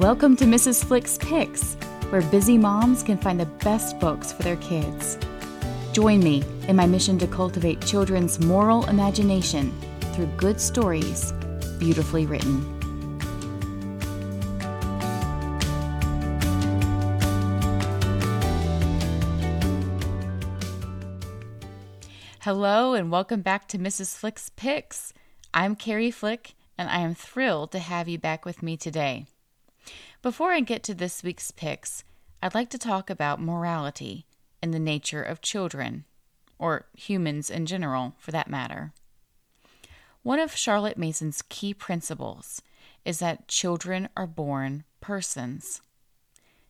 Welcome to Mrs. Flick's Picks, where busy moms can find the best books for their kids. Join me in my mission to cultivate children's moral imagination through good stories, beautifully written. Hello, and welcome back to Mrs. Flick's Picks. I'm Carey Flick, and I am thrilled to have you back with me today. Before I get to this week's picks, I'd like to talk about morality and the nature of children, or humans in general, for that matter. One of Charlotte Mason's key principles is that children are born persons.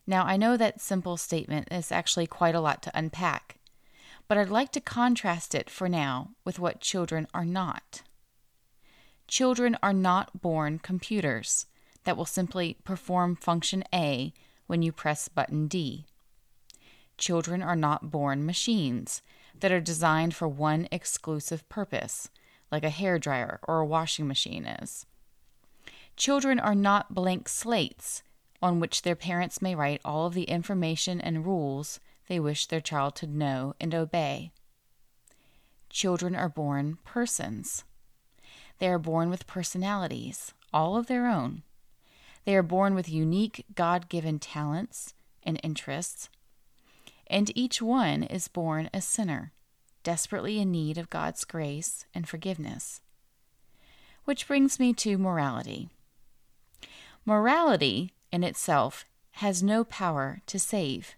Now, I know that simple statement is actually quite a lot to unpack, but I'd like to contrast it for now with what children are not. Children are not born computers that will simply perform function A when you press button D. Children are not born machines that are designed for one exclusive purpose, like a hair dryer or a washing machine is. Children are not blank slates on which their parents may write all of the information and rules they wish their child to know and obey. Children are born persons. They are born with personalities, all of their own. They are born with unique God given talents and interests. And each one is born a sinner, desperately in need of God's grace and forgiveness. Which brings me to morality. Morality in itself has no power to save.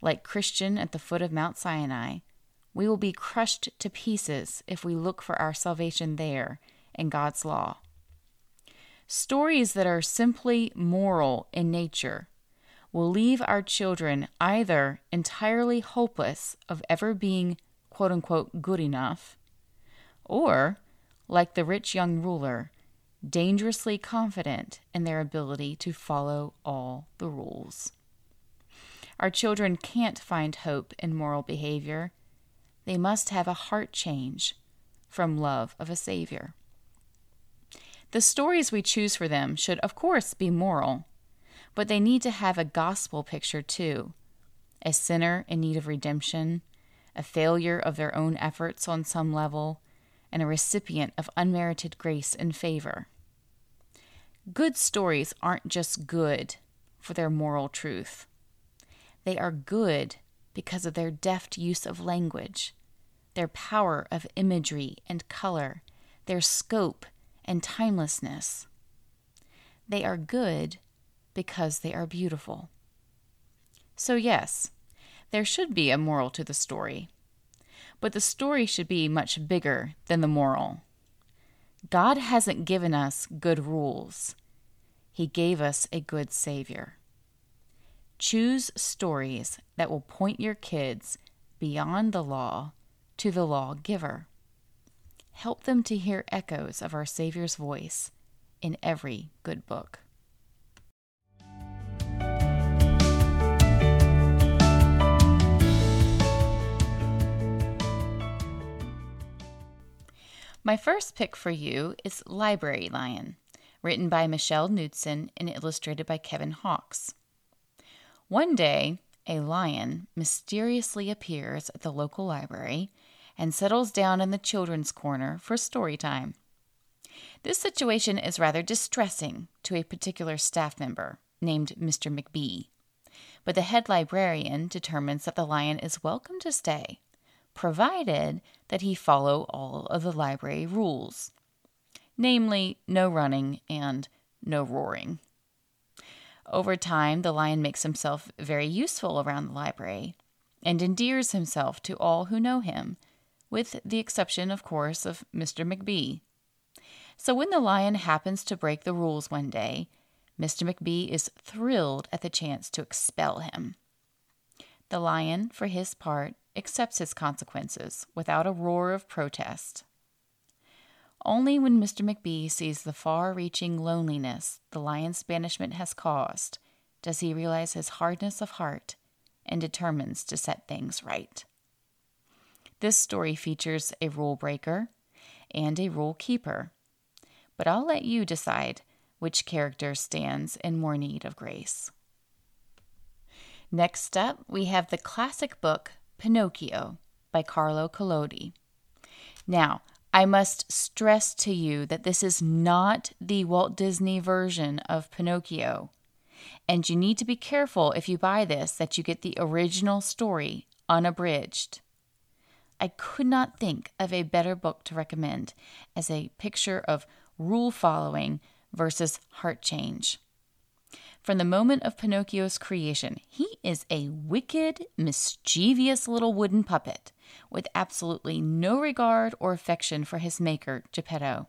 Like Christian at the foot of Mount Sinai, we will be crushed to pieces if we look for our salvation there in God's law. Stories that are simply moral in nature will leave our children either entirely hopeless of ever being quote unquote good enough, or, like the rich young ruler, dangerously confident in their ability to follow all the rules. Our children can't find hope in moral behavior they must have a heart change from love of a Savior. The stories we choose for them should, of course, be moral, but they need to have a gospel picture too a sinner in need of redemption, a failure of their own efforts on some level, and a recipient of unmerited grace and favor. Good stories aren't just good for their moral truth, they are good because of their deft use of language, their power of imagery and color, their scope and timelessness. They are good because they are beautiful. So, yes, there should be a moral to the story, but the story should be much bigger than the moral. God hasn't given us good rules, He gave us a good Savior. Choose stories that will point your kids beyond the law to the lawgiver. Help them to hear echoes of our Savior's voice in every good book. My first pick for you is Library Lion, written by Michelle Knudsen and illustrated by Kevin Hawkes. One day, a lion mysteriously appears at the local library and settles down in the children's corner for story time. This situation is rather distressing to a particular staff member named Mr. McBee, but the head librarian determines that the lion is welcome to stay, provided that he follow all of the library rules, namely, no running and no roaring. Over time, the lion makes himself very useful around the library and endears himself to all who know him, with the exception, of course, of Mr. McBee. So when the lion happens to break the rules one day, Mr. McBee is thrilled at the chance to expel him. The lion, for his part, accepts his consequences without a roar of protest. Only when Mr. McBee sees the far reaching loneliness the lion's banishment has caused does he realize his hardness of heart and determines to set things right. This story features a rule breaker and a rule keeper, but I'll let you decide which character stands in more need of grace. Next up, we have the classic book Pinocchio by Carlo Collodi. Now, I must stress to you that this is not the Walt Disney version of Pinocchio. And you need to be careful if you buy this that you get the original story unabridged. I could not think of a better book to recommend as a picture of rule following versus heart change. From the moment of Pinocchio's creation, he is a wicked, mischievous little wooden puppet with absolutely no regard or affection for his maker, Geppetto.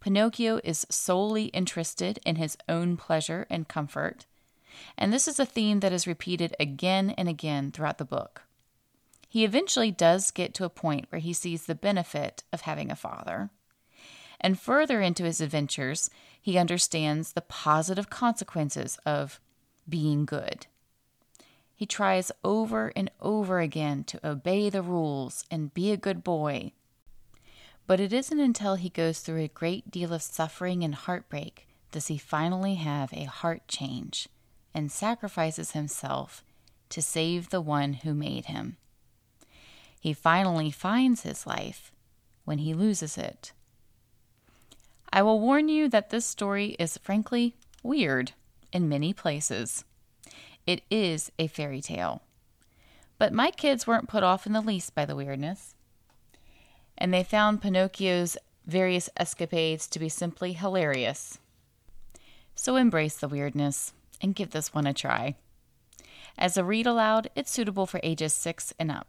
Pinocchio is solely interested in his own pleasure and comfort, and this is a theme that is repeated again and again throughout the book. He eventually does get to a point where he sees the benefit of having a father and further into his adventures, he understands the positive consequences of being good. He tries over and over again to obey the rules and be a good boy. But it isn't until he goes through a great deal of suffering and heartbreak does he finally have a heart change and sacrifices himself to save the one who made him. He finally finds his life when he loses it. I will warn you that this story is frankly weird in many places. It is a fairy tale. But my kids weren't put off in the least by the weirdness. And they found Pinocchio's various escapades to be simply hilarious. So embrace the weirdness and give this one a try. As a read aloud, it's suitable for ages 6 and up.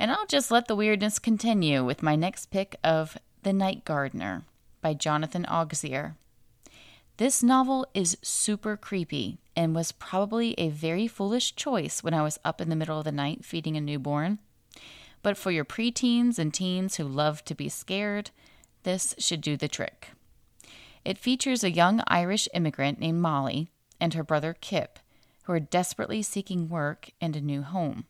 And I'll just let the weirdness continue with my next pick of the Night Gardener by Jonathan Auxier. This novel is super creepy and was probably a very foolish choice when I was up in the middle of the night feeding a newborn. But for your preteens and teens who love to be scared, this should do the trick. It features a young Irish immigrant named Molly and her brother Kip, who are desperately seeking work and a new home.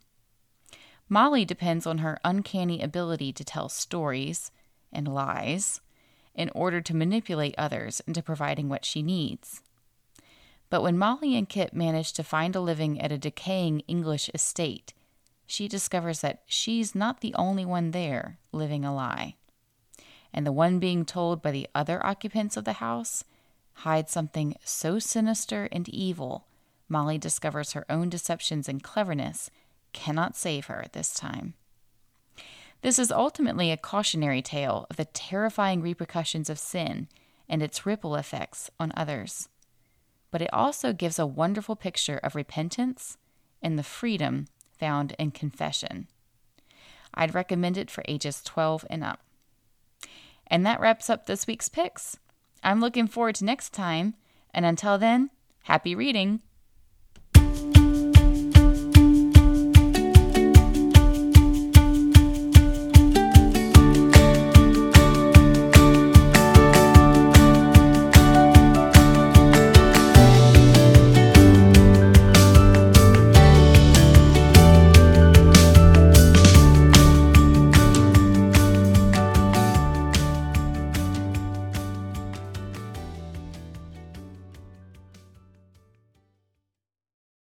Molly depends on her uncanny ability to tell stories and lies in order to manipulate others into providing what she needs. But when Molly and Kip manage to find a living at a decaying English estate, she discovers that she's not the only one there living a lie. And the one being told by the other occupants of the house hides something so sinister and evil, Molly discovers her own deceptions and cleverness cannot save her this time. This is ultimately a cautionary tale of the terrifying repercussions of sin and its ripple effects on others. But it also gives a wonderful picture of repentance and the freedom found in confession. I'd recommend it for ages 12 and up. And that wraps up this week's picks. I'm looking forward to next time, and until then, happy reading!